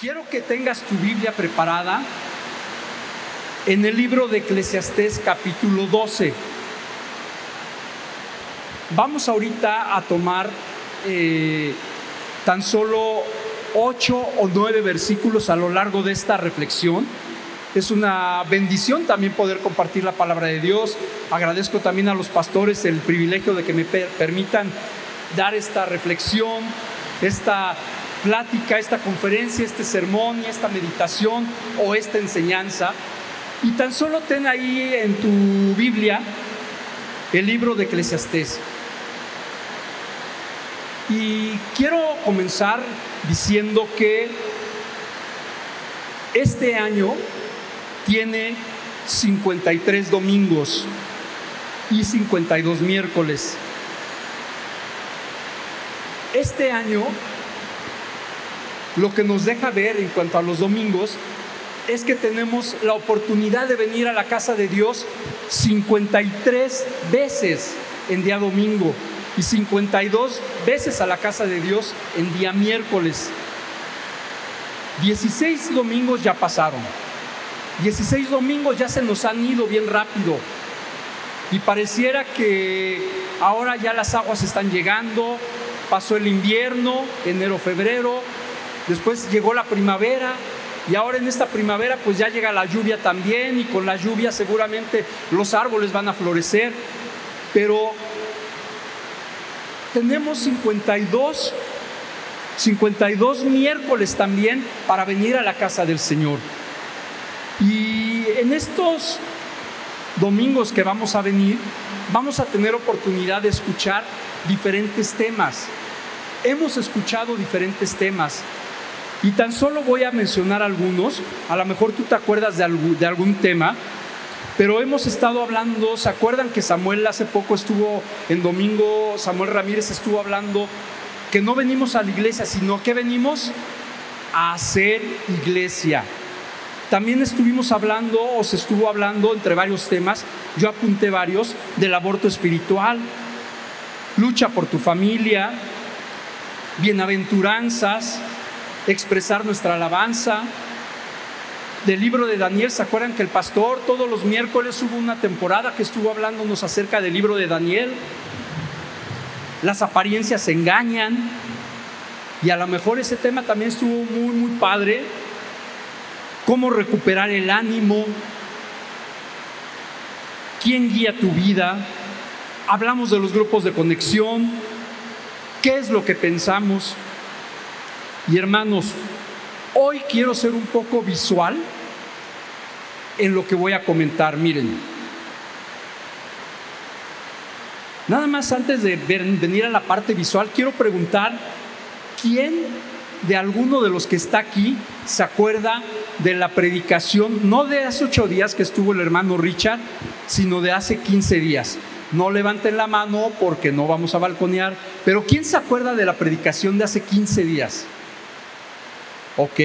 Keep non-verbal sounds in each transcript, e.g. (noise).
Quiero que tengas tu Biblia preparada en el libro de Eclesiastés capítulo 12. Vamos ahorita a tomar eh, tan solo ocho o nueve versículos a lo largo de esta reflexión. Es una bendición también poder compartir la palabra de Dios. Agradezco también a los pastores el privilegio de que me permitan dar esta reflexión, esta plática, esta conferencia, este sermón, esta meditación o esta enseñanza. Y tan solo ten ahí en tu Biblia el libro de Eclesiastés. Y quiero comenzar diciendo que este año tiene 53 domingos y 52 miércoles. Este año lo que nos deja ver en cuanto a los domingos es que tenemos la oportunidad de venir a la casa de Dios 53 veces en día domingo y 52 veces a la casa de Dios en día miércoles. 16 domingos ya pasaron. 16 domingos ya se nos han ido bien rápido. Y pareciera que ahora ya las aguas están llegando, pasó el invierno, enero, febrero, después llegó la primavera y ahora en esta primavera pues ya llega la lluvia también y con la lluvia seguramente los árboles van a florecer, pero tenemos 52 52 miércoles también para venir a la casa del Señor. Y en estos domingos que vamos a venir, vamos a tener oportunidad de escuchar diferentes temas. Hemos escuchado diferentes temas y tan solo voy a mencionar algunos, a lo mejor tú te acuerdas de, algún, tema, pero hemos estado hablando, ¿se acuerdan que Samuel hace poco estuvo en domingo, Samuel Ramírez estuvo hablando que no venimos a la iglesia, sino que venimos a hacer iglesia? También estuvimos hablando, o se estuvo hablando entre varios temas, yo apunté varios, del aborto espiritual, lucha por tu familia, bienaventuranzas, expresar nuestra alabanza. Del libro de Daniel, ¿se acuerdan que el pastor todos los miércoles hubo una temporada que estuvo hablándonos acerca del libro de Daniel? Las apariencias engañan. Y a lo mejor ese tema también estuvo muy, muy padre. Cómo recuperar el ánimo. ¿Quién guía tu vida? Hablamos de los grupos de conexión. ¿Qué es lo que pensamos? Y hermanos, hoy quiero ser un poco visual en lo que voy a comentar. Miren, nada más antes de venir a la parte visual, quiero preguntar, ¿quién de alguno de los que está aquí se acuerda de la predicación, no de hace ocho días que estuvo el hermano Richard, sino de hace 15 días? No levanten la mano porque no vamos a balconear, pero ¿quién se acuerda de la predicación de hace 15 días? Ok.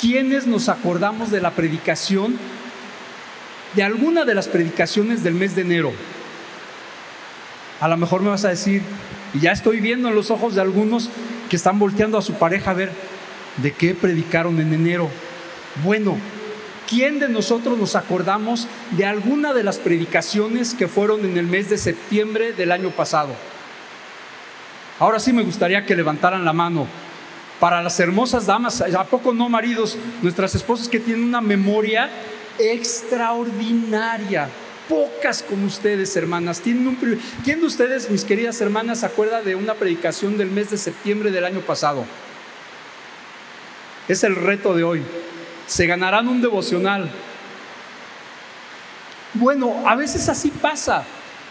¿Quiénes nos acordamos de la predicación, de alguna de las predicaciones del mes de enero? A lo mejor me vas a decir, y ya estoy viendo en los ojos de algunos que están volteando a su pareja a ver, ¿de qué predicaron en enero? Bueno, ¿quién de nosotros nos acordamos de alguna de las predicaciones que fueron en el mes de septiembre del año pasado? Ahora sí me gustaría que levantaran la mano para las hermosas damas, ¿a poco no maridos? Nuestras esposas que tienen una memoria extraordinaria. Pocas como ustedes, hermanas. Tienen un ¿Quién de ustedes, mis queridas hermanas, se acuerda de una predicación del mes de septiembre del año pasado? Es el reto de hoy. Se ganarán un devocional. Bueno, a veces así pasa.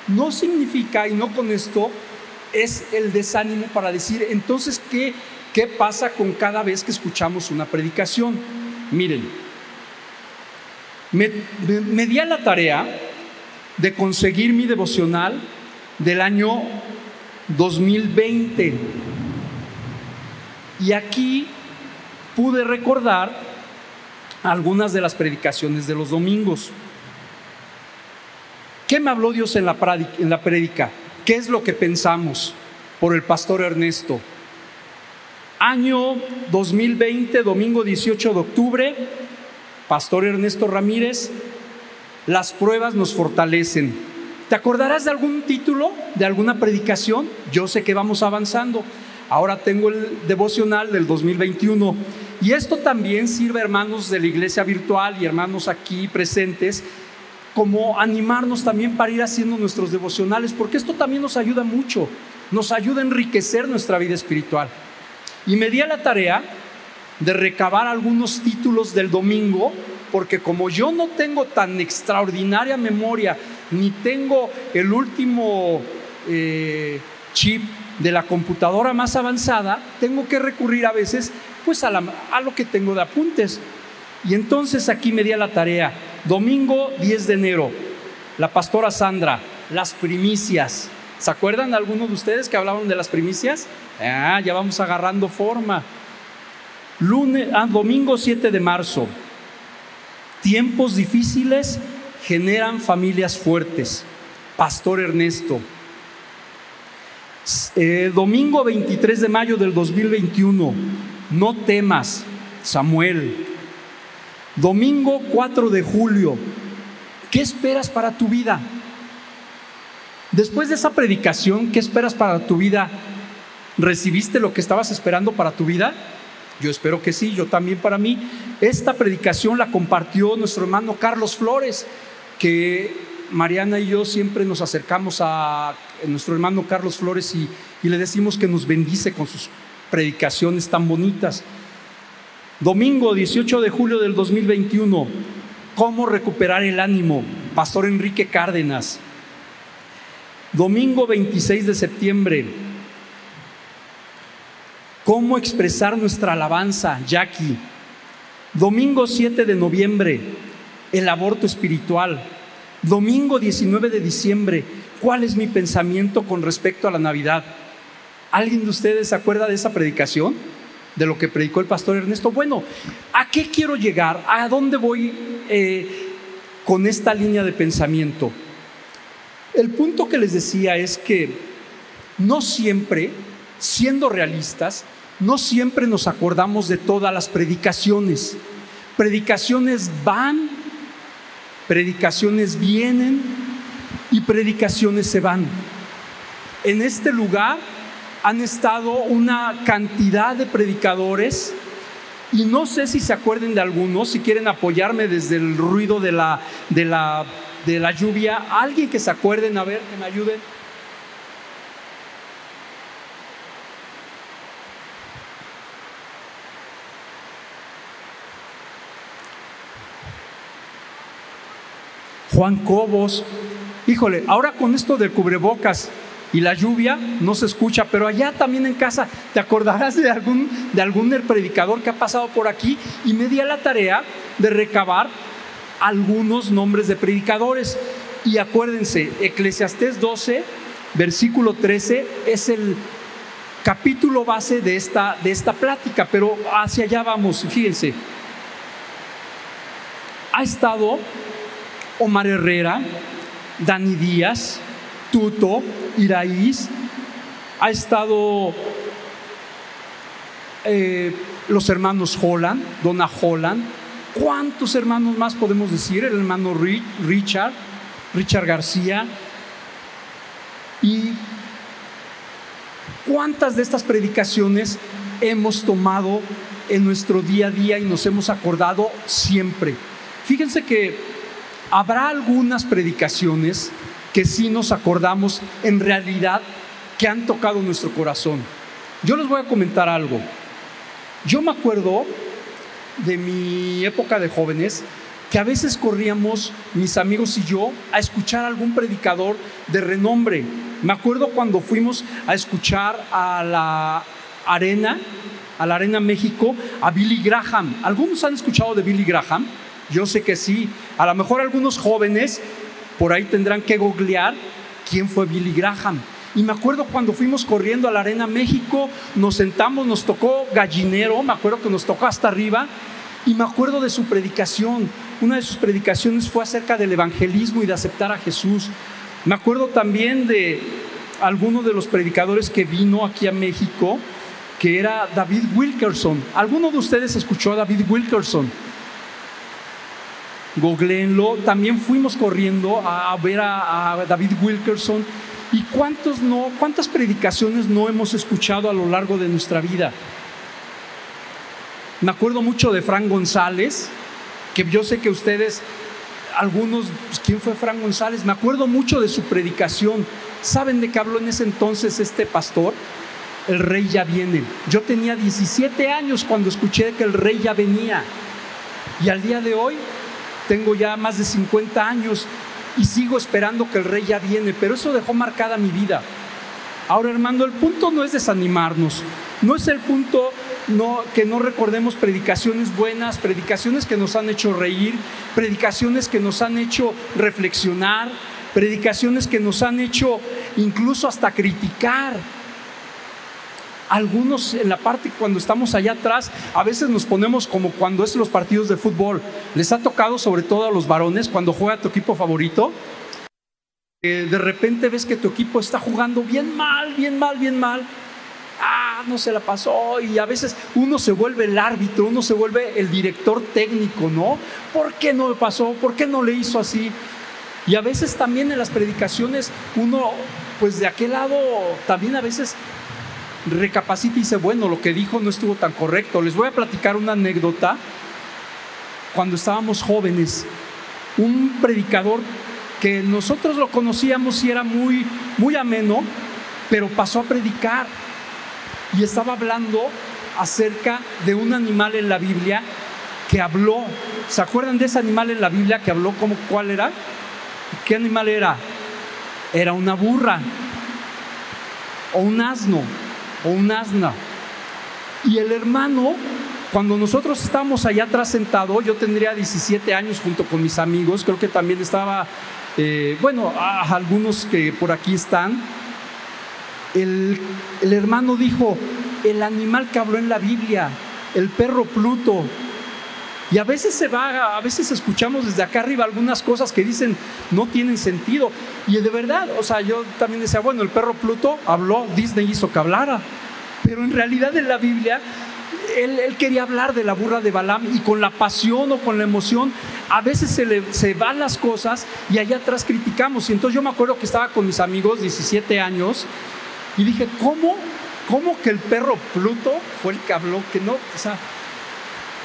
No significa, y no con esto, es el desánimo para decir, entonces, ¿qué, ¿Qué pasa con cada vez que escuchamos una predicación? Miren, me, di a la tarea de conseguir mi devocional del año 2020. Y aquí pude recordar algunas de las predicaciones de los domingos. ¿Qué me habló Dios en la, en la prédica? ¿Qué es lo que pensamos por el pastor Ernesto? Año 2020, domingo 18 de octubre, Pastor Ernesto Ramírez, las pruebas nos fortalecen. ¿Te acordarás de algún título, de alguna predicación? Yo sé que vamos avanzando. Ahora tengo el devocional del 2021. Y esto también sirve, hermanos de la iglesia virtual y hermanos aquí presentes, como animarnos también para ir haciendo nuestros devocionales, porque esto también nos ayuda mucho, nos ayuda a enriquecer nuestra vida espiritual. Y me di a la tarea de recabar algunos títulos del domingo, porque como yo no tengo tan extraordinaria memoria, ni tengo el último eh, chip de la computadora más avanzada, tengo que recurrir a veces pues a, a lo que tengo de apuntes. Y entonces aquí me di a la tarea Domingo 10 de enero, la pastora Sandra, las primicias. ¿Se acuerdan algunos de ustedes que hablaban de las primicias? Ah, ya vamos agarrando forma. Lunes, ah, domingo 7 de marzo. Tiempos difíciles generan familias fuertes. Pastor Ernesto. Eh, domingo 23 de mayo del 2021. No temas, Samuel. Domingo 4 de julio, ¿qué esperas para tu vida? Después de esa predicación, ¿qué esperas para tu vida? ¿Recibiste lo que estabas esperando para tu vida? Yo espero que sí, yo también para mí. Esta predicación la compartió nuestro hermano Carlos Flores, que Mariana y yo siempre nos acercamos a nuestro hermano Carlos Flores y, le decimos que nos bendice con sus predicaciones tan bonitas. Domingo 18 de julio del 2021, ¿cómo recuperar el ánimo? Pastor Enrique Cárdenas. Domingo 26 de septiembre, ¿cómo expresar nuestra alabanza? Jackie. Domingo 7 de noviembre, el aborto espiritual. Domingo 19 de diciembre, ¿cuál es mi pensamiento con respecto a la Navidad? ¿Alguien de ustedes se acuerda de esa predicación? de lo que predicó el pastor Ernesto. Bueno, ¿a qué quiero llegar? ¿A dónde voy eh, con esta línea de pensamiento? El punto que les decía es que no siempre, siendo realistas, no siempre nos acordamos de todas las predicaciones. Predicaciones van, predicaciones vienen y predicaciones se van. En este lugar han estado una cantidad de predicadores y no sé si se acuerden de algunos, si quieren apoyarme desde el ruido de la, de la, de la lluvia, alguien que se acuerden, a ver, que me ayuden. Juan Cobos, híjole, ahora con esto del cubrebocas, y la lluvia no se escucha, pero allá también en casa te acordarás de algún, de algún predicador que ha pasado por aquí y me di a la tarea de recabar algunos nombres de predicadores. Y acuérdense, Eclesiastés 12, versículo 13, es el capítulo base de esta, de esta plática, pero hacia allá vamos, fíjense. Ha estado Omar Herrera, Dani Díaz, Tuto, Iraíz, ha estado eh, los hermanos Holland, Donna Holland. ¿Cuántos hermanos más podemos decir? El hermano Richard, Richard García. ¿Y cuántas de estas predicaciones hemos tomado en nuestro día a día y nos hemos acordado siempre? Fíjense que habrá algunas predicaciones que sí nos acordamos en realidad que han tocado nuestro corazón. Yo les voy a comentar algo. Yo me acuerdo de mi época de jóvenes que a veces corríamos, mis amigos y yo, a escuchar a algún predicador de renombre. Me acuerdo cuando fuimos a escuchar a la Arena, a la Arena México, a Billy Graham. ¿Algunos han escuchado de Billy Graham? Yo sé que sí. A lo mejor algunos jóvenes por ahí tendrán que googlear quién fue Billy Graham. Y me acuerdo cuando fuimos corriendo a la Arena México, nos sentamos, nos tocó gallinero, me acuerdo que nos tocó hasta arriba, y me acuerdo de su predicación. Una de sus predicaciones fue acerca del evangelismo y de aceptar a Jesús. Me acuerdo también de alguno de los predicadores que vino aquí a México, que era David Wilkerson. ¿Alguno de ustedes escuchó a David Wilkerson? Googleenlo. También fuimos corriendo a, ver a, David Wilkerson. ¿Y cuántos no, cuántas predicaciones no hemos escuchado a lo largo de nuestra vida? Me acuerdo mucho de Frank González, que yo sé que ustedes, algunos, pues, ¿quién fue Frank González? Me acuerdo mucho de su predicación. ¿Saben de qué habló en ese entonces este pastor? el rey ya viene. Yo tenía 17 años cuando escuché que el rey ya venía. Y al día de hoy tengo ya más de 50 años y sigo esperando que el rey ya viene, pero eso dejó marcada mi vida. Ahora, hermano, el punto no es desanimarnos, no es el punto que no recordemos predicaciones buenas, predicaciones que nos han hecho reír, predicaciones que nos han hecho reflexionar, predicaciones que nos han hecho incluso hasta criticar algunos en la parte cuando estamos allá atrás, a veces nos ponemos como cuando es los partidos de fútbol. Les ha tocado sobre todo a los varones cuando juega tu equipo favorito. de repente ves que tu equipo está jugando bien mal, bien mal, bien mal. Ah, no se la pasó. Y a veces uno se vuelve el árbitro, uno se vuelve el director técnico, ¿no? ¿Por qué no me pasó? ¿Por qué no le hizo así? Y a veces también en las predicaciones uno, pues de aquel lado, también a veces recapacita y dice, bueno, lo que dijo no estuvo tan correcto. Les voy a platicar una anécdota. Cuando estábamos jóvenes, un predicador que nosotros lo conocíamos y era muy, muy ameno, pero pasó a predicar y estaba hablando acerca de un animal en la Biblia que habló. ¿Se acuerdan de ese animal en la Biblia que habló? como ¿Cuál era? ¿Qué animal era? Era una burra o un asno o un asna. Y el hermano, cuando nosotros estábamos allá atrás sentado, yo tendría 17 años junto con mis amigos, creo que también estaba, eh, bueno, algunos que por aquí están, el, el hermano dijo, el animal que habló en la Biblia, el perro Pluto, y a veces se va, a veces escuchamos desde acá arriba algunas cosas que dicen no tienen sentido. Y de verdad, o sea, yo también decía, bueno, el perro Pluto habló, Disney hizo que hablara. Pero en realidad en la Biblia él, quería hablar de la burra de Balaam y con la pasión o con la emoción, a veces se, le, se van las cosas y allá atrás criticamos. Y entonces yo me acuerdo que estaba con mis amigos, 17 años, y dije, ¿cómo? ¿Cómo que el perro Pluto fue el que habló? Que no, o sea,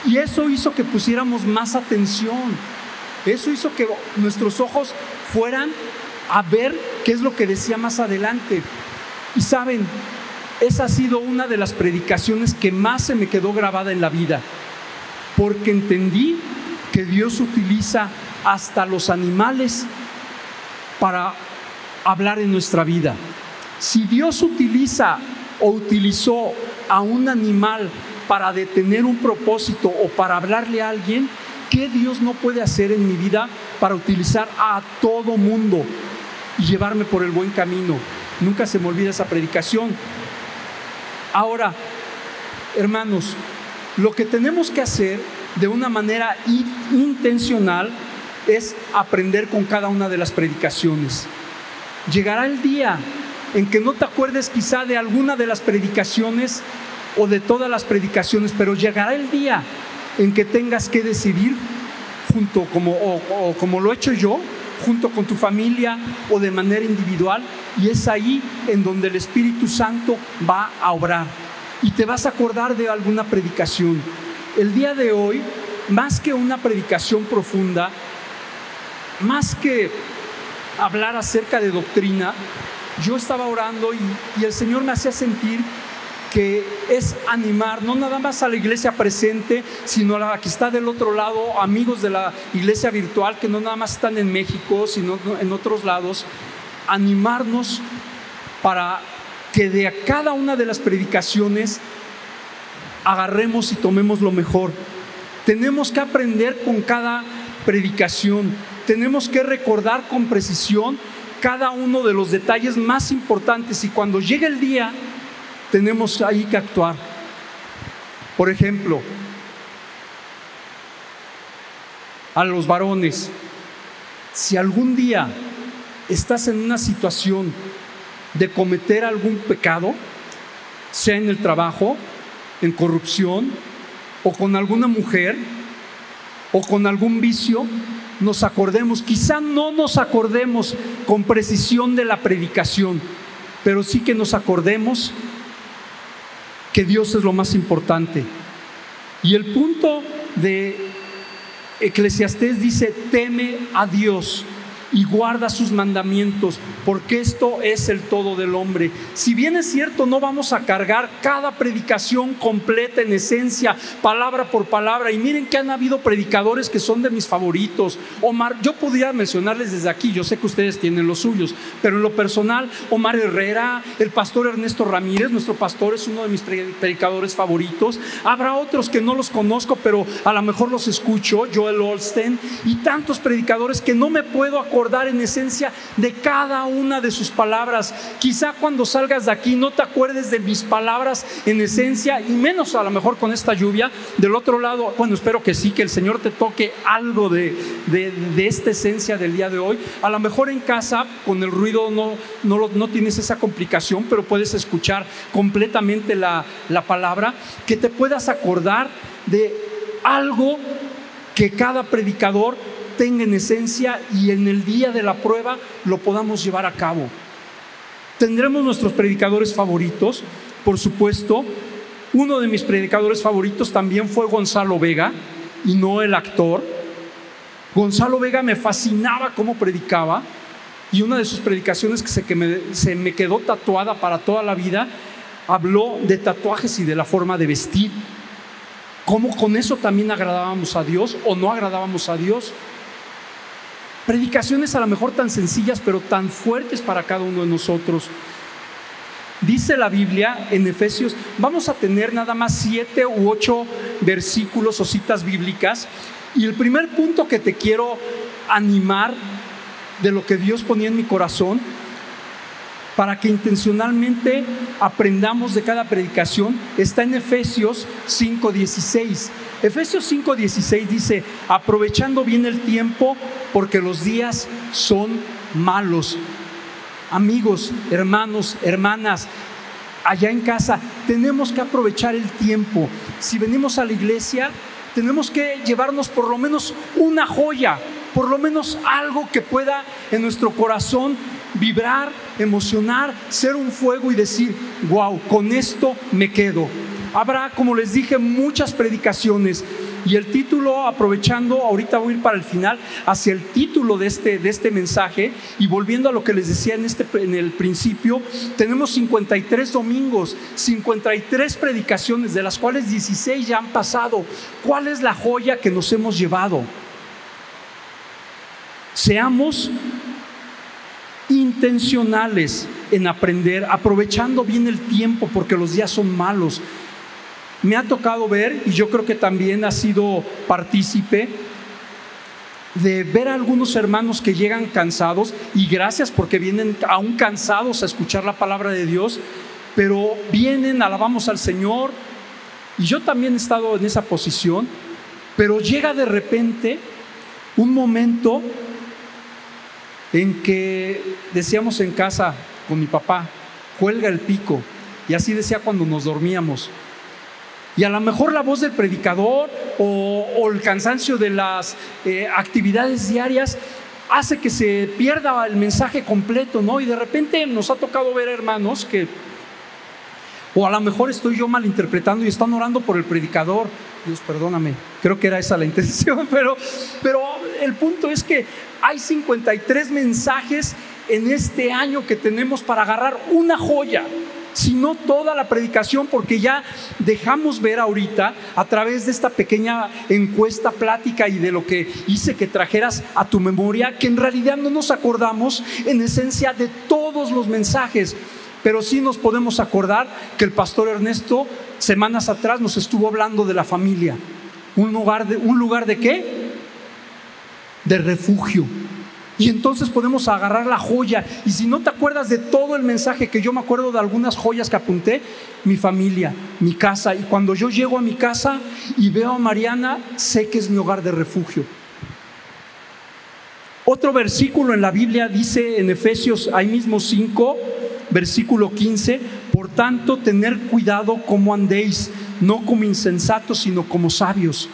y eso hizo que pusiéramos más atención. Eso hizo que nuestros ojos fueran a ver qué es lo que decía más adelante. Y saben, esa ha sido una de las predicaciones que más se me quedó grabada en la vida. Porque entendí que Dios utiliza hasta los animales para hablar en nuestra vida. Si Dios utiliza o utilizó a un animal para detener un propósito o para hablarle a alguien, ¿qué Dios no puede hacer en mi vida para utilizar a todo mundo y llevarme por el buen camino? Nunca se me olvida esa predicación. Ahora, hermanos, lo que tenemos que hacer de una manera intencional es aprender con cada una de las predicaciones. Llegará el día en que no te acuerdes quizá de alguna de las predicaciones o de todas las predicaciones, pero llegará el día en que tengas que decidir junto como o, como lo he hecho yo, junto con tu familia o de manera individual, y es ahí en donde el Espíritu Santo va a obrar. Y te vas a acordar de alguna predicación. El día de hoy, más que una predicación profunda, más que hablar acerca de doctrina, yo estaba orando y, y el Señor me hacía sentir que es animar no nada más a la iglesia presente, sino a la que está del otro lado, amigos de la iglesia virtual que no nada más están en México, sino en otros lados, animarnos para que de cada una de las predicaciones agarremos y tomemos lo mejor. Tenemos que aprender con cada predicación, tenemos que recordar con precisión cada uno de los detalles más importantes y cuando llegue el día tenemos ahí que actuar. Por ejemplo, a los varones, si algún día estás en una situación de cometer algún pecado, sea en el trabajo, en corrupción, o con alguna mujer, o con algún vicio, nos acordemos, quizá no nos acordemos con precisión de la predicación, pero sí que nos acordemos que Dios es lo más importante. Y el punto de Eclesiastés dice, teme a Dios y guarda sus mandamientos, porque esto es el todo del hombre. Si bien es cierto, no vamos a cargar cada predicación completa en esencia, palabra por palabra. Y miren que han habido predicadores que son de mis favoritos. Omar, yo podría mencionarles desde aquí, yo sé que ustedes tienen los suyos, pero en lo personal, Omar Herrera, el pastor Ernesto Ramírez, nuestro pastor es uno de mis predicadores favoritos. Habrá otros que no los conozco, pero a lo mejor los escucho, Joel Olsten, y tantos predicadores que no me puedo acordar en esencia de cada una de sus palabras. Quizá cuando salgas de aquí no te acuerdes de mis palabras en esencia y menos a lo mejor con esta lluvia. Del otro lado, bueno, espero que sí, que el Señor te toque algo de, de, esta esencia del día de hoy. A lo mejor en casa con el ruido no, no, no tienes esa complicación, pero puedes escuchar completamente la, la palabra, que te puedas acordar de algo que cada predicador tenga en esencia y en el día de la prueba lo podamos llevar a cabo. Tendremos nuestros predicadores favoritos, por supuesto. Uno de mis predicadores favoritos también fue Gonzalo Vega, y no el actor. Gonzalo Vega me fascinaba cómo predicaba, y una de sus predicaciones que se, que me, se me quedó tatuada para toda la vida, habló de tatuajes y de la forma de vestir. Cómo con eso también agradábamos a Dios o no agradábamos a Dios. Predicaciones a lo mejor tan sencillas, pero tan fuertes para cada uno de nosotros. Dice la Biblia en Efesios, vamos a tener nada más siete u ocho versículos o citas bíblicas. Y el primer punto que te quiero animar de lo que Dios ponía en mi corazón, para que intencionalmente aprendamos de cada predicación, está en Efesios 5:16. Efesios 5:16 dice, aprovechando bien el tiempo porque los días son malos. Amigos, hermanos, hermanas, allá en casa, tenemos que aprovechar el tiempo. Si venimos a la iglesia, tenemos que llevarnos por lo menos una joya, por lo menos algo que pueda en nuestro corazón vibrar, emocionar, ser un fuego y decir, wow, con esto me quedo. Habrá, como les dije, muchas predicaciones. Y el título, aprovechando, ahorita voy a ir para el final, hacia el título de este, de este mensaje y volviendo a lo que les decía en, este, en el principio, tenemos 53 domingos, 53 predicaciones, de las cuales 16 ya han pasado. ¿Cuál es la joya que nos hemos llevado? Seamos intencionales en aprender, aprovechando bien el tiempo porque los días son malos. Me ha tocado ver, y yo creo que también ha sido partícipe, de ver a algunos hermanos que llegan cansados, y gracias porque vienen aún cansados a escuchar la palabra de Dios, pero vienen, alabamos al Señor, y yo también he estado en esa posición, pero llega de repente un momento en que decíamos en casa con mi papá, cuelga el pico, y así decía cuando nos dormíamos. Y a lo mejor la voz del predicador o, el cansancio de las eh, actividades diarias hace que se pierda el mensaje completo, ¿no? Y de repente nos ha tocado ver hermanos que, o a lo mejor estoy yo malinterpretando y están orando por el predicador. Dios, perdóname, creo que era esa la (laughs) intención, pero, pero el punto es que hay 53 mensajes en este año que tenemos para agarrar una joya sino toda la predicación, porque ya dejamos ver ahorita a través de esta pequeña encuesta, plática y de lo que hice que trajeras a tu memoria, que en realidad no nos acordamos en esencia de todos los mensajes, pero sí nos podemos acordar que el pastor Ernesto semanas atrás nos estuvo hablando de la familia. ¿Un lugar de, un lugar de qué? De refugio. Y entonces podemos agarrar la joya. Y si no te acuerdas de todo el mensaje, que yo me acuerdo de algunas joyas que apunté, mi familia, mi casa. Y cuando yo llego a mi casa y veo a Mariana, sé que es mi hogar de refugio. Otro versículo en la Biblia dice en Efesios, ahí mismo 5, versículo 15, por tanto, tener cuidado como andéis, no como insensatos, sino como sabios.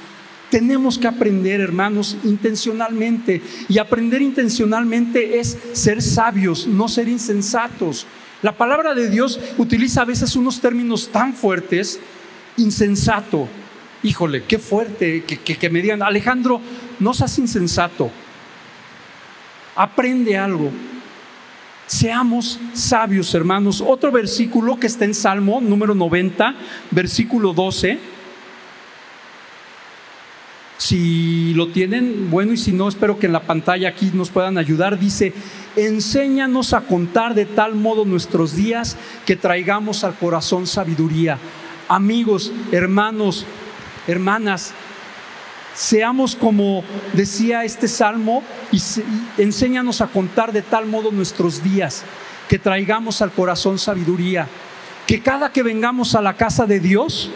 Tenemos que aprender, hermanos, intencionalmente. Y aprender intencionalmente es ser sabios, no ser insensatos. La palabra de Dios utiliza a veces unos términos tan fuertes, insensato. Híjole, qué fuerte que, que me digan, Alejandro, no seas insensato. Aprende algo. Seamos sabios, hermanos. Otro versículo que está en Salmo número 90, versículo 12. Si lo tienen, bueno, y si no, espero que en la pantalla aquí nos puedan ayudar. Dice, enséñanos a contar de tal modo nuestros días que traigamos al corazón sabiduría. Amigos, hermanos, hermanas, seamos como decía este salmo y, enséñanos a contar de tal modo nuestros días que traigamos al corazón sabiduría, que cada que vengamos a la casa de Dios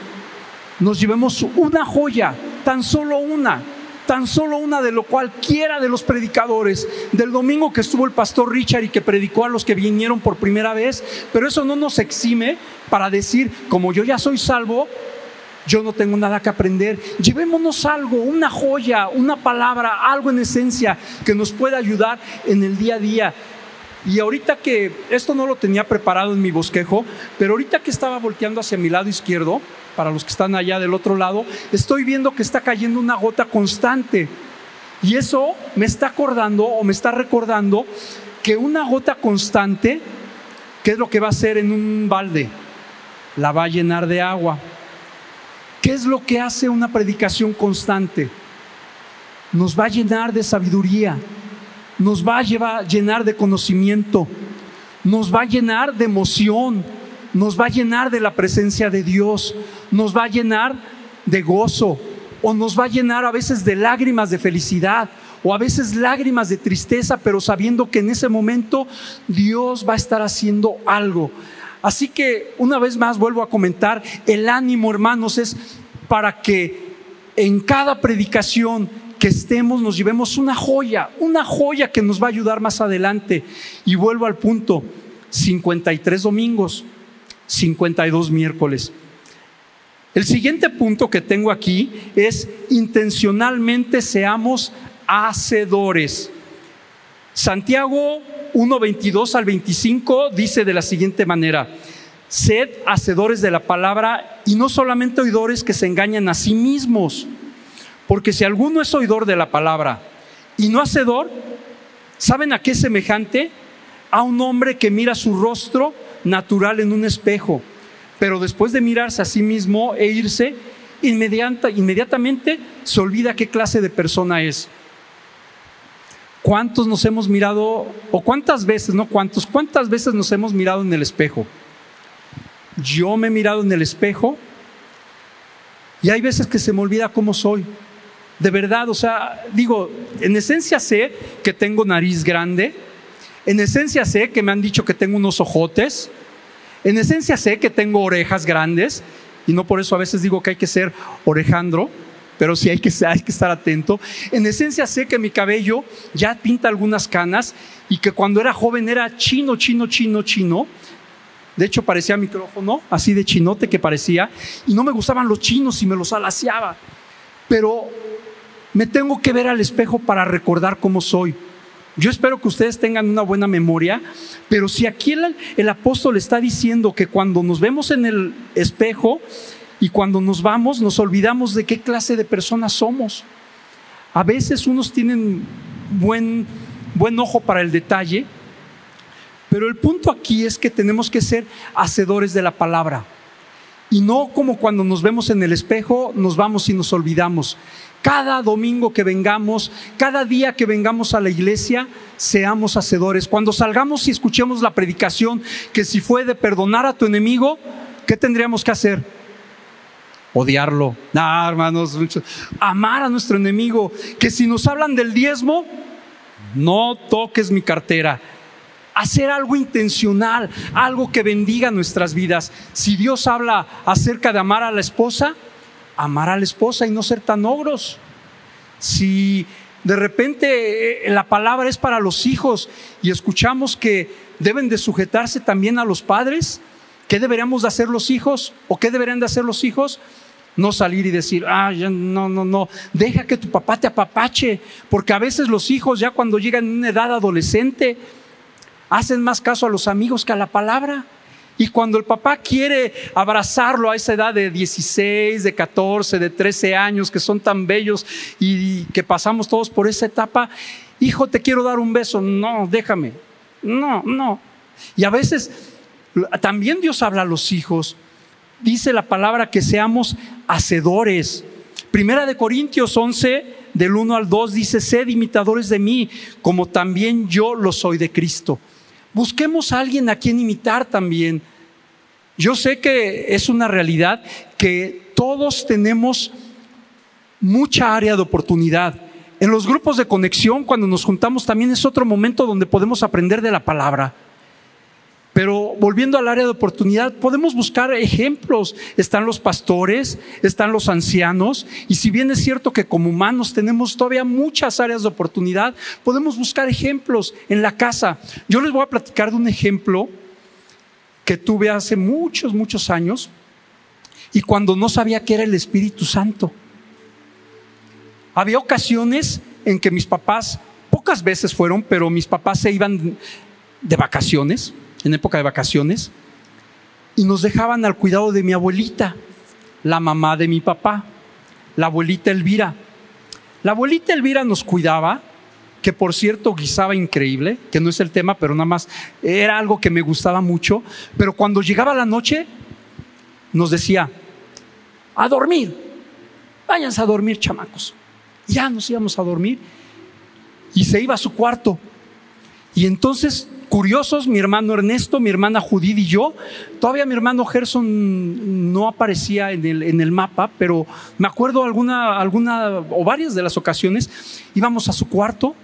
nos llevemos una joya, tan solo una, tan solo una de lo cualquiera de los predicadores del domingo que estuvo el pastor Richard y que predicó a los que vinieron por primera vez, pero eso no nos exime para decir, como yo ya soy salvo, yo no tengo nada que aprender. Llevémonos algo, una joya, una palabra, algo en esencia que nos pueda ayudar en el día a día. Y ahorita que esto no lo tenía preparado en mi bosquejo, pero ahorita que estaba volteando hacia mi lado izquierdo, para los que están allá del otro lado, estoy viendo que está cayendo una gota constante. Y eso me está acordando o me está recordando que una gota constante, ¿qué es lo que va a hacer en un balde? La va a llenar de agua. ¿Qué es lo que hace una predicación constante? Nos va a llenar de sabiduría, nos va a llenar de conocimiento, nos va a llenar de emoción, nos va a llenar de la presencia de Dios, nos va a llenar de gozo o nos va a llenar a veces de lágrimas de felicidad o a veces lágrimas de tristeza, pero sabiendo que en ese momento Dios va a estar haciendo algo. Así que una vez más vuelvo a comentar, el ánimo hermanos es para que en cada predicación que estemos nos llevemos una joya, una joya que nos va a ayudar más adelante. Y vuelvo al punto, 53 domingos, 52 miércoles. El siguiente punto que tengo aquí es intencionalmente seamos hacedores. Santiago 1, 22 al 25 dice de la siguiente manera, sed hacedores de la palabra y no solamente oidores que se engañan a sí mismos, porque si alguno es oidor de la palabra y no hacedor, ¿saben a qué es semejante? A un hombre que mira su rostro natural en un espejo, pero después de mirarse a sí mismo e irse, inmediatamente se olvida qué clase de persona es. ¿Cuántos nos hemos mirado, o cuántas veces, no cuántos, cuántas veces nos hemos mirado en el espejo? Yo me he mirado en el espejo y hay veces que se me olvida cómo soy. De verdad, o sea, digo, en esencia sé que tengo nariz grande, en esencia sé que me han dicho que tengo unos ojotes, en esencia sé que tengo orejas grandes, y no por eso a veces digo que hay que ser orejandro, pero sí hay que, (laughs) hay que estar atento. En esencia sé que mi cabello ya pinta algunas canas y que cuando era joven era chino, chino, chino, chino. De hecho parecía micrófono, así de chinote que parecía, y no me gustaban los chinos y me los alaciaba. Pero me tengo que ver al espejo para recordar cómo soy. Yo espero que ustedes tengan una buena memoria, pero si aquí el, el apóstol está diciendo que cuando nos vemos en el espejo, y cuando nos vamos nos olvidamos de qué clase de personas somos. A veces unos tienen buen, buen ojo para el detalle, pero el punto aquí es que tenemos que ser hacedores de la palabra. Y no como cuando nos vemos en el espejo, nos vamos y nos olvidamos. Cada domingo que vengamos, cada día que vengamos a la iglesia, seamos hacedores. Cuando salgamos y escuchemos la predicación, que si fue de perdonar a tu enemigo, ¿qué tendríamos que hacer? odiarlo. No, hermanos, amar a nuestro enemigo. Que si nos hablan del diezmo, no toques mi cartera. Hacer algo intencional, algo que bendiga nuestras vidas. Si Dios habla acerca de amar a la esposa, amar a la esposa y no ser tan ogros. Si de repente eh, la palabra es para los hijos y escuchamos que deben de sujetarse también a los padres. ¿Qué deberíamos de hacer los hijos? ¿O qué deberían de hacer los hijos? No salir y decir, ah, ya, no, no, no, deja que tu papá te apapache, porque a veces los hijos ya cuando llegan a una edad adolescente hacen más caso a los amigos que a la palabra. Y cuando el papá quiere abrazarlo a esa edad de 16, de 14, de 13 años, que son tan bellos y que pasamos todos por esa etapa, hijo, te quiero dar un beso. No, déjame. No, no. Y a veces también Dios habla a los hijos. Dice la palabra que seamos hacedores. Primera de Corintios 11, del 1 al 2, dice, sed imitadores de mí, como también yo lo soy de Cristo. Busquemos a alguien a quien imitar también. Yo sé que es una realidad que todos tenemos mucha área de oportunidad. En los grupos de conexión, cuando nos juntamos, también es otro momento donde podemos aprender de la palabra. Pero volviendo al área de oportunidad, podemos buscar ejemplos. Están los pastores, están los ancianos, y si bien es cierto que como humanos tenemos todavía muchas áreas de oportunidad, podemos buscar ejemplos en la casa. Yo les voy a platicar de un ejemplo que tuve hace muchos, muchos años, y cuando no sabía que era el Espíritu Santo. Había ocasiones en que mis papás, pocas veces fueron, pero mis papás se iban de vacaciones en época de vacaciones, y nos dejaban al cuidado de mi abuelita, la mamá de mi papá, la abuelita Elvira. La abuelita Elvira nos cuidaba, que por cierto guisaba increíble, que no es el tema, pero nada más era algo que me gustaba mucho, pero cuando llegaba la noche nos decía, a dormir, váyanse a dormir chamacos. Ya nos íbamos a dormir y se iba a su cuarto. Y entonces curiosos, mi hermano Ernesto, mi hermana Judith y yo. Todavía mi hermano Gerson no aparecía en el, en el mapa, pero me acuerdo alguna, alguna o varias de las ocasiones íbamos a su cuarto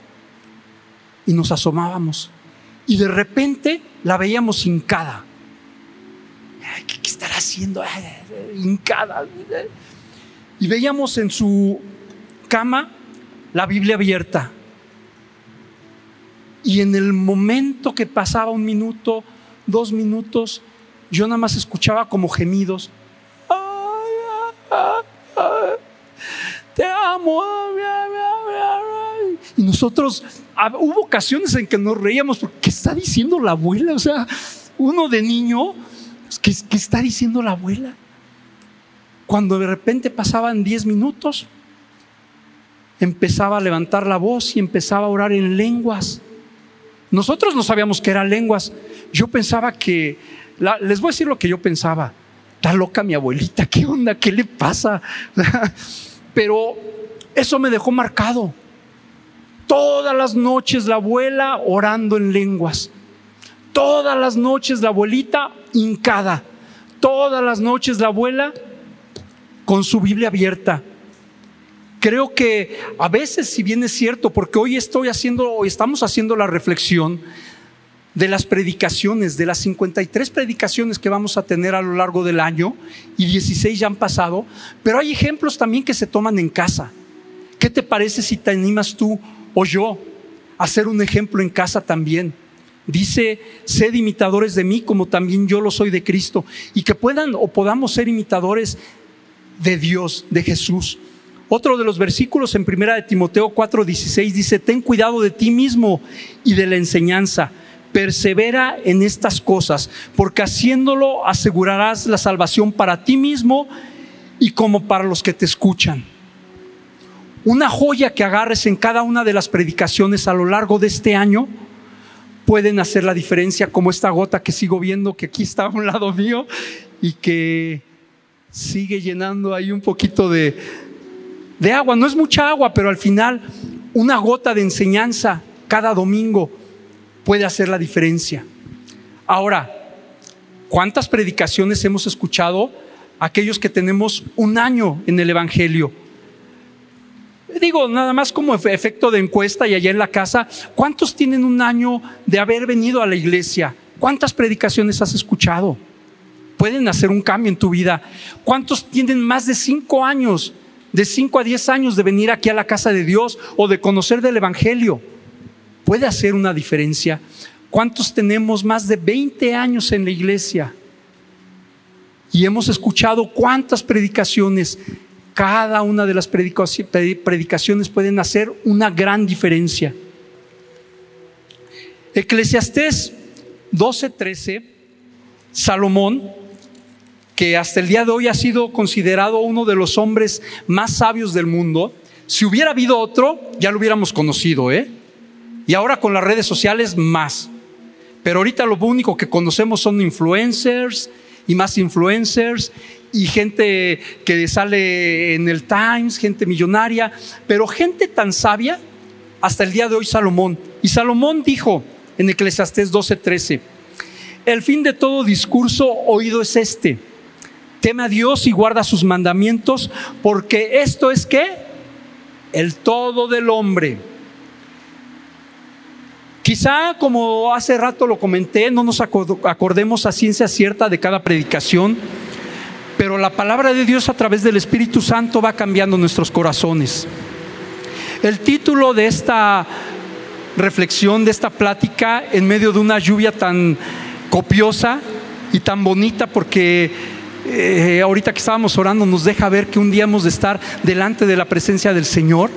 y nos asomábamos. Y de repente la veíamos hincada. ¿Qué, qué estará haciendo? hincada. Y veíamos en su cama la Biblia abierta y en el momento que pasaba un minuto, dos minutos, yo nada más escuchaba como gemidos. te amo. Y nosotros, hubo ocasiones en que nos reíamos porque ¿qué está diciendo la abuela? O sea, uno de niño, ¿qué, qué está diciendo la abuela? Cuando de repente pasaban diez minutos, empezaba a levantar la voz y empezaba a orar en lenguas. Nosotros no sabíamos que eran lenguas. Yo pensaba que, les voy a decir lo que yo pensaba. Está loca mi abuelita, ¿qué onda? ¿Qué le pasa? (laughs) Pero eso me dejó marcado. Todas las noches la abuela orando en lenguas. Todas las noches la abuelita hincada. Todas las noches la abuela con su Biblia abierta creo que a veces, si bien es cierto, porque hoy estoy haciendo, estamos haciendo la reflexión de las predicaciones, de las 53 predicaciones que vamos a tener a lo largo del año, y 16 ya han pasado, pero hay ejemplos también que se toman en casa. ¿Qué te parece si te animas tú o yo a hacer un ejemplo en casa también? Dice, sed imitadores de mí como también yo lo soy de Cristo, y que puedan o podamos ser imitadores de Dios, de Jesús. Otro de los versículos en primera de Timoteo 4:16 dice, "Ten cuidado de ti mismo y de la enseñanza. Persevera en estas cosas, porque haciéndolo asegurarás la salvación para ti mismo y como para los que te escuchan." Una joya que agarres en cada una de las predicaciones a lo largo de este año pueden hacer la diferencia, como esta gota que sigo viendo que aquí está a un lado mío y que sigue llenando ahí un poquito de, de agua. No es mucha agua, pero al final una gota de enseñanza cada domingo puede hacer la diferencia. Ahora, ¿cuántas predicaciones hemos escuchado aquellos que tenemos un año en el Evangelio? Digo, nada más como efecto de encuesta y allá en la casa, ¿cuántos tienen un año de haber venido a la iglesia? ¿Cuántas predicaciones has escuchado? Pueden hacer un cambio en tu vida. ¿Cuántos tienen más de cinco años de 5 a 10 años de venir aquí a la casa de Dios o de conocer del Evangelio. Puede hacer una diferencia. ¿Cuántos tenemos más de 20 años en la iglesia? Y hemos escuchado cuántas predicaciones. Cada una de las predicaciones pueden hacer una gran diferencia. Eclesiastés 12:13, Salomón, que hasta el día de hoy ha sido considerado uno de los hombres más sabios del mundo, si hubiera habido otro, ya lo hubiéramos conocido, ¿eh? Y ahora con las redes sociales, más. Pero ahorita lo único que conocemos son influencers y más influencers y gente que sale en el Times, gente millonaria, pero gente tan sabia, hasta el día de hoy Salomón. Y Salomón dijo en Eclesiastés 12:13, el fin de todo discurso oído es este, teme a Dios y guarda sus mandamientos, porque esto es que el todo del hombre Quizá, como hace rato lo comenté, no nos acordemos a ciencia cierta de cada predicación, pero la palabra de Dios a través del Espíritu Santo va cambiando nuestros corazones. El título de esta reflexión, de esta plática, en medio de una lluvia tan copiosa y tan bonita, porque eh, ahorita que estábamos orando nos deja ver que un día hemos de estar delante de la presencia del Señor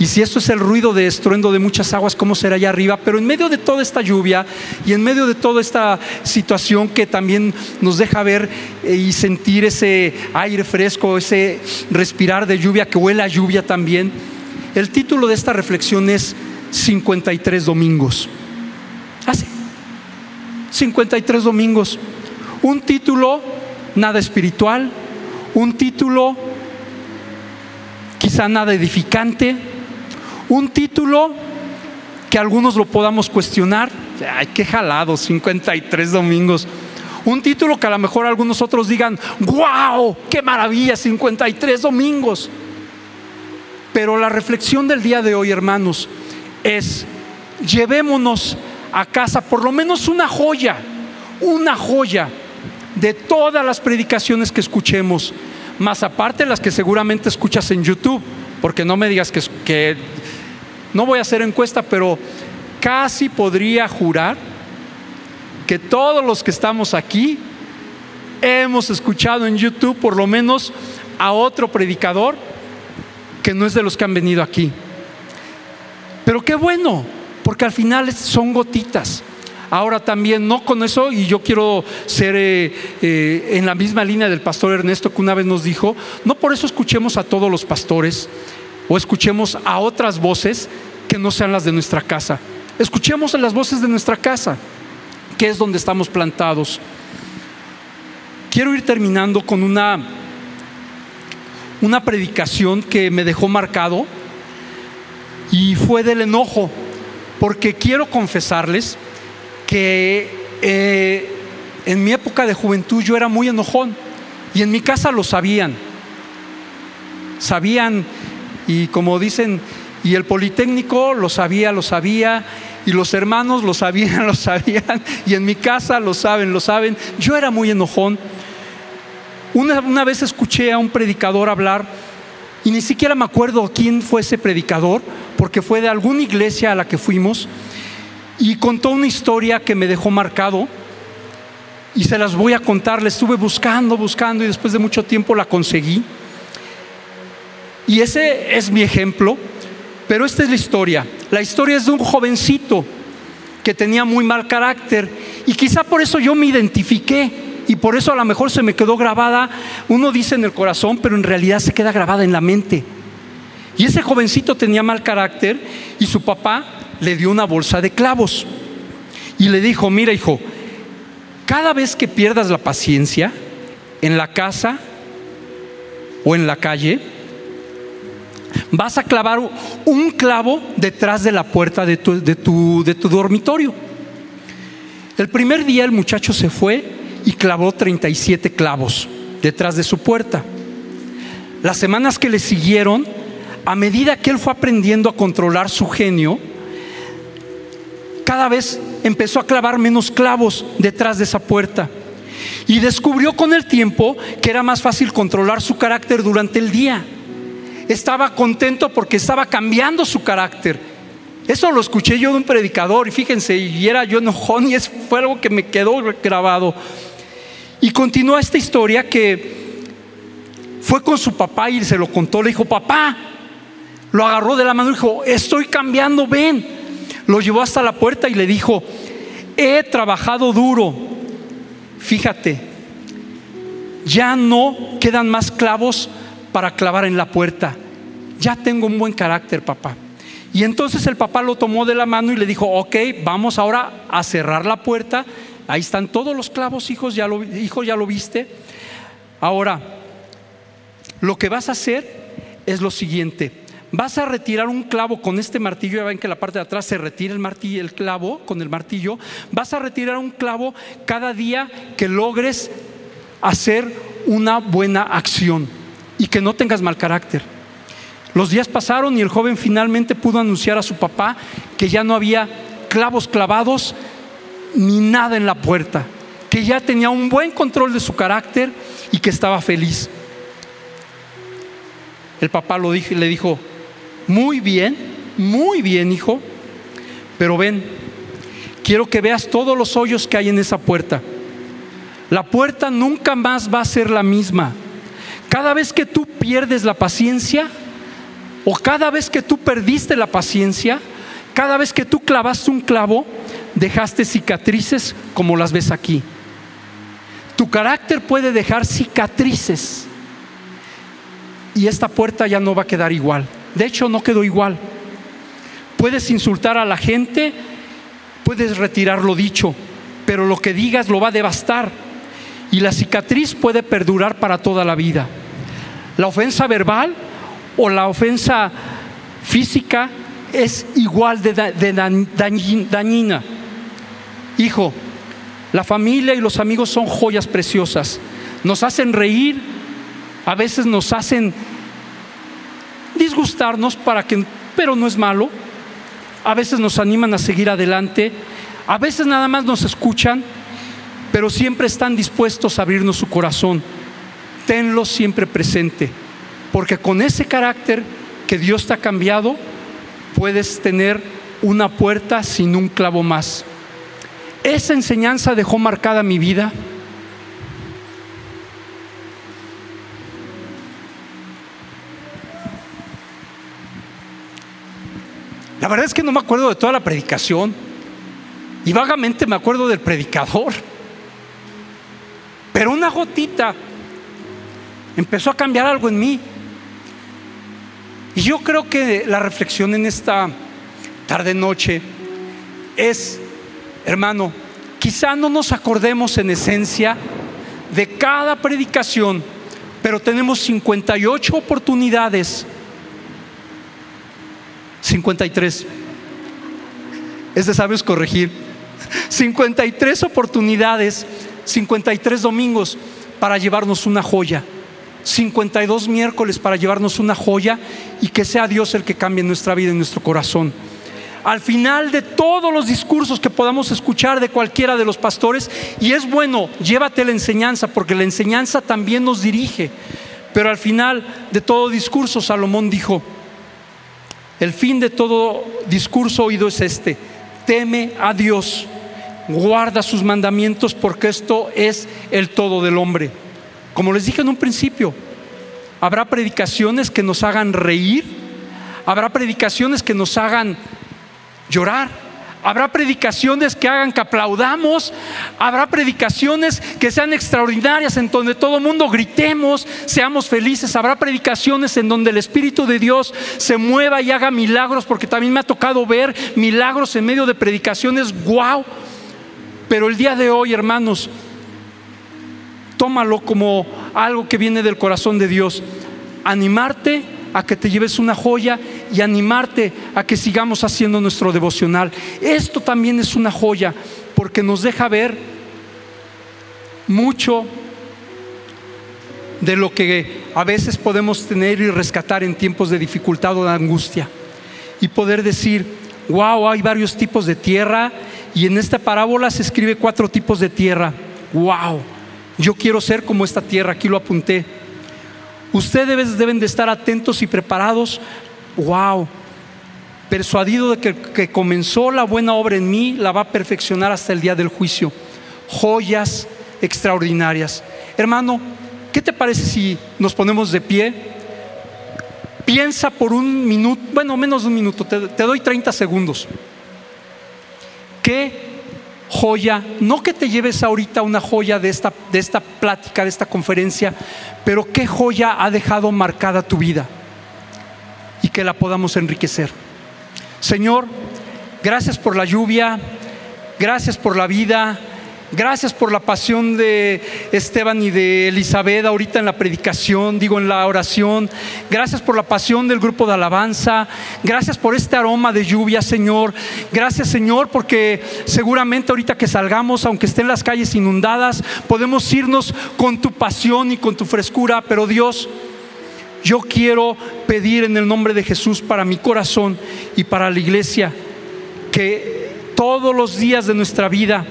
y si esto es el ruido de estruendo de muchas aguas, ¿cómo será allá arriba? Pero en medio de toda esta lluvia y en medio de toda esta situación que también nos deja ver eh, y sentir ese aire fresco, ese respirar de lluvia que huele a lluvia también, el título de esta reflexión es 53 domingos. Así, ah, 53 domingos. Un título nada espiritual, un título quizá nada edificante, un título que algunos lo podamos cuestionar. Ay, qué jalado, 53 domingos. Un título que a lo mejor algunos otros digan, wow, qué maravilla, 53 domingos. Pero la reflexión del día de hoy, hermanos, es, llevémonos a casa por lo menos una joya, una joya de todas las predicaciones que escuchemos, más aparte las que seguramente escuchas en YouTube, porque no me digas que, no voy a hacer encuesta, pero casi podría jurar que todos los que estamos aquí hemos escuchado en YouTube por lo menos a otro predicador que no es de los que han venido aquí. Pero qué bueno, porque al final son gotitas. Ahora también, no con eso, y yo quiero ser eh, eh, en la misma línea del pastor Ernesto que una vez nos dijo, no por eso escuchemos a todos los pastores, o escuchemos a otras voces que no sean las de nuestra casa. Escuchemos las voces de nuestra casa, que es donde estamos plantados. Quiero ir terminando con una, una predicación que me dejó marcado y fue del enojo, porque quiero confesarles que eh, en mi época de juventud yo era muy enojón y en mi casa lo sabían. Sabían y como dicen, y el Politécnico lo sabía, lo sabía, y los hermanos lo sabían, (laughs) lo sabían, y en mi casa lo saben, lo saben. Yo era muy enojón. Una, una vez escuché a un predicador hablar, y ni siquiera me acuerdo quién fue ese predicador, porque fue de alguna iglesia a la que fuimos, y contó una historia que me dejó marcado, y se las voy a contar. Le estuve buscando, buscando, y después de mucho tiempo la conseguí. Y ese es mi ejemplo, pero esta es la historia. La historia es de un jovencito que tenía muy mal carácter y quizá por eso yo me identifiqué y por eso a lo mejor se me quedó grabada, uno dice en el corazón, pero en realidad se queda grabada en la mente. Y ese jovencito tenía mal carácter y su papá le dio una bolsa de clavos y le dijo, mira hijo, cada vez que pierdas la paciencia en la casa o en la calle, vas a clavar un clavo detrás de la puerta de tu, dormitorio. El primer día el muchacho se fue y clavó 37 clavos detrás de su puerta. Las semanas que le siguieron, a medida que él fue aprendiendo a controlar su genio, cada vez empezó a clavar menos clavos detrás de esa puerta. Y descubrió con el tiempo que era más fácil controlar su carácter durante el día estaba contento porque estaba cambiando su carácter. Eso lo escuché yo de un predicador y fíjense, y era yo enojón y es, fue algo que me quedó grabado. Y continúa esta historia que fue con su papá y se lo contó, le dijo, papá, lo agarró de la mano y dijo, estoy cambiando, ven. Lo llevó hasta la puerta y le dijo, he trabajado duro, fíjate, ya no quedan más clavos para clavar en la puerta, ya tengo un buen carácter, papá. Y entonces el papá lo tomó de la mano y le dijo, ok, vamos ahora a cerrar la puerta. Ahí están todos los clavos, hijos, ya lo, hijo, ya lo viste. Ahora, lo que vas a hacer es lo siguiente. Vas a retirar un clavo con este martillo, ya ven que la parte de atrás se retira el martillo, el clavo con el martillo. Vas a retirar un clavo cada día que logres hacer una buena acción y que no tengas mal carácter. Los días pasaron y el joven finalmente pudo anunciar a su papá que ya no había clavos clavados ni nada en la puerta, que ya tenía un buen control de su carácter y que estaba feliz. El papá lo dijo, le dijo, muy bien, muy bien, hijo, pero ven, quiero que veas todos los hoyos que hay en esa puerta. La puerta nunca más va a ser la misma. Cada vez que tú pierdes la paciencia, o cada vez que tú perdiste la paciencia, cada vez que tú clavaste un clavo, dejaste cicatrices como las ves aquí. Tu carácter puede dejar cicatrices y esta puerta ya no va a quedar igual. De hecho, no quedó igual. Puedes insultar a la gente, puedes retirar lo dicho, pero lo que digas lo va a devastar y la cicatriz puede perdurar para toda la vida. La ofensa verbal o la ofensa física es igual de, dañina. Hijo, la familia y los amigos son joyas preciosas. Nos hacen reír, a veces nos hacen disgustarnos para que, pero no es malo. A veces nos animan a seguir adelante. A veces nada más nos escuchan, pero siempre están dispuestos a abrirnos su corazón. Tenlo siempre presente. Porque con ese carácter que Dios te ha cambiado, puedes tener una puerta sin un clavo más. Esa enseñanza dejó marcada mi vida. La verdad es que no me acuerdo de toda la predicación. Y vagamente me acuerdo del predicador. Pero una gotita empezó a cambiar algo en mí. Y yo creo que la reflexión en esta tarde noche es, hermano, quizá no nos acordemos en esencia de cada predicación, pero tenemos 58 oportunidades. 53. Es de sabios corregir. 53 oportunidades, 53 domingos para llevarnos una joya. 52 miércoles para llevarnos una joya y que sea Dios el que cambie nuestra vida y nuestro corazón. Al final de todos los discursos que podamos escuchar de cualquiera de los pastores, y es bueno, llévate la enseñanza, porque la enseñanza también nos dirige. Pero al final de todo discurso, Salomón dijo, el fin de todo discurso oído es este, teme a Dios, guarda sus mandamientos, porque esto es el todo del hombre. Como les dije en un principio, habrá predicaciones que nos hagan reír, habrá predicaciones que nos hagan llorar, habrá predicaciones que hagan que aplaudamos, habrá predicaciones que sean extraordinarias en donde todo el mundo gritemos, seamos felices, habrá predicaciones en donde el Espíritu de Dios se mueva y haga milagros, porque también me ha tocado ver milagros en medio de predicaciones, wow. Pero el día de hoy, hermanos, tómalo como algo que viene del corazón de Dios. Animarte a que te lleves una joya y animarte a que sigamos haciendo nuestro devocional. Esto también es una joya porque nos deja ver mucho de lo que a veces podemos tener y rescatar en tiempos de dificultad o de angustia. Y poder decir, wow, hay varios tipos de tierra y en esta parábola se escribe cuatro tipos de tierra. Wow. Yo quiero ser como esta tierra, aquí lo apunté. Ustedes deben de estar atentos y preparados. Wow. persuadido de que comenzó la buena obra en mí, la va a perfeccionar hasta el día del juicio. Joyas extraordinarias. Hermano, ¿qué te parece si nos ponemos de pie? Piensa por un minuto, bueno, menos de un minuto, te, te doy 30 segundos. ¿Qué joya, no que te lleves ahorita una joya de esta, de esta plática, de esta conferencia, pero qué joya ha dejado marcada tu vida y que la podamos enriquecer. Señor, gracias por la lluvia, gracias por la vida, Gracias por la pasión de Esteban y de Elizabeth ahorita en la predicación, digo en la oración. Gracias por la pasión del grupo de alabanza. Gracias por este aroma de lluvia, Señor. Gracias, Señor, porque seguramente ahorita que salgamos, aunque estén las calles inundadas, podemos irnos con tu pasión y con tu frescura. Pero Dios, yo quiero pedir en el nombre de Jesús para mi corazón y para la iglesia que todos los días de nuestra vida,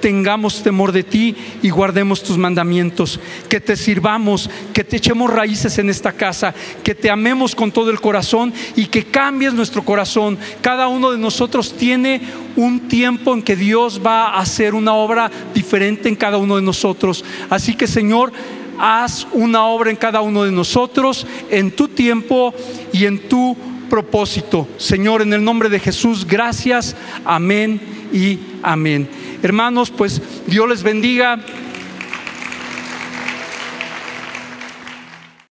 tengamos temor de ti y guardemos tus mandamientos, que te sirvamos, que te echemos raíces en esta casa, que te amemos con todo el corazón y que cambies nuestro corazón. Cada uno de nosotros tiene un tiempo en que Dios va a hacer una obra diferente en cada uno de nosotros. Así que Señor, haz una obra en cada uno de nosotros, en tu tiempo y en tu propósito. Señor, en el nombre de Jesús, gracias. Amén y amén. Hermanos, pues Dios les bendiga.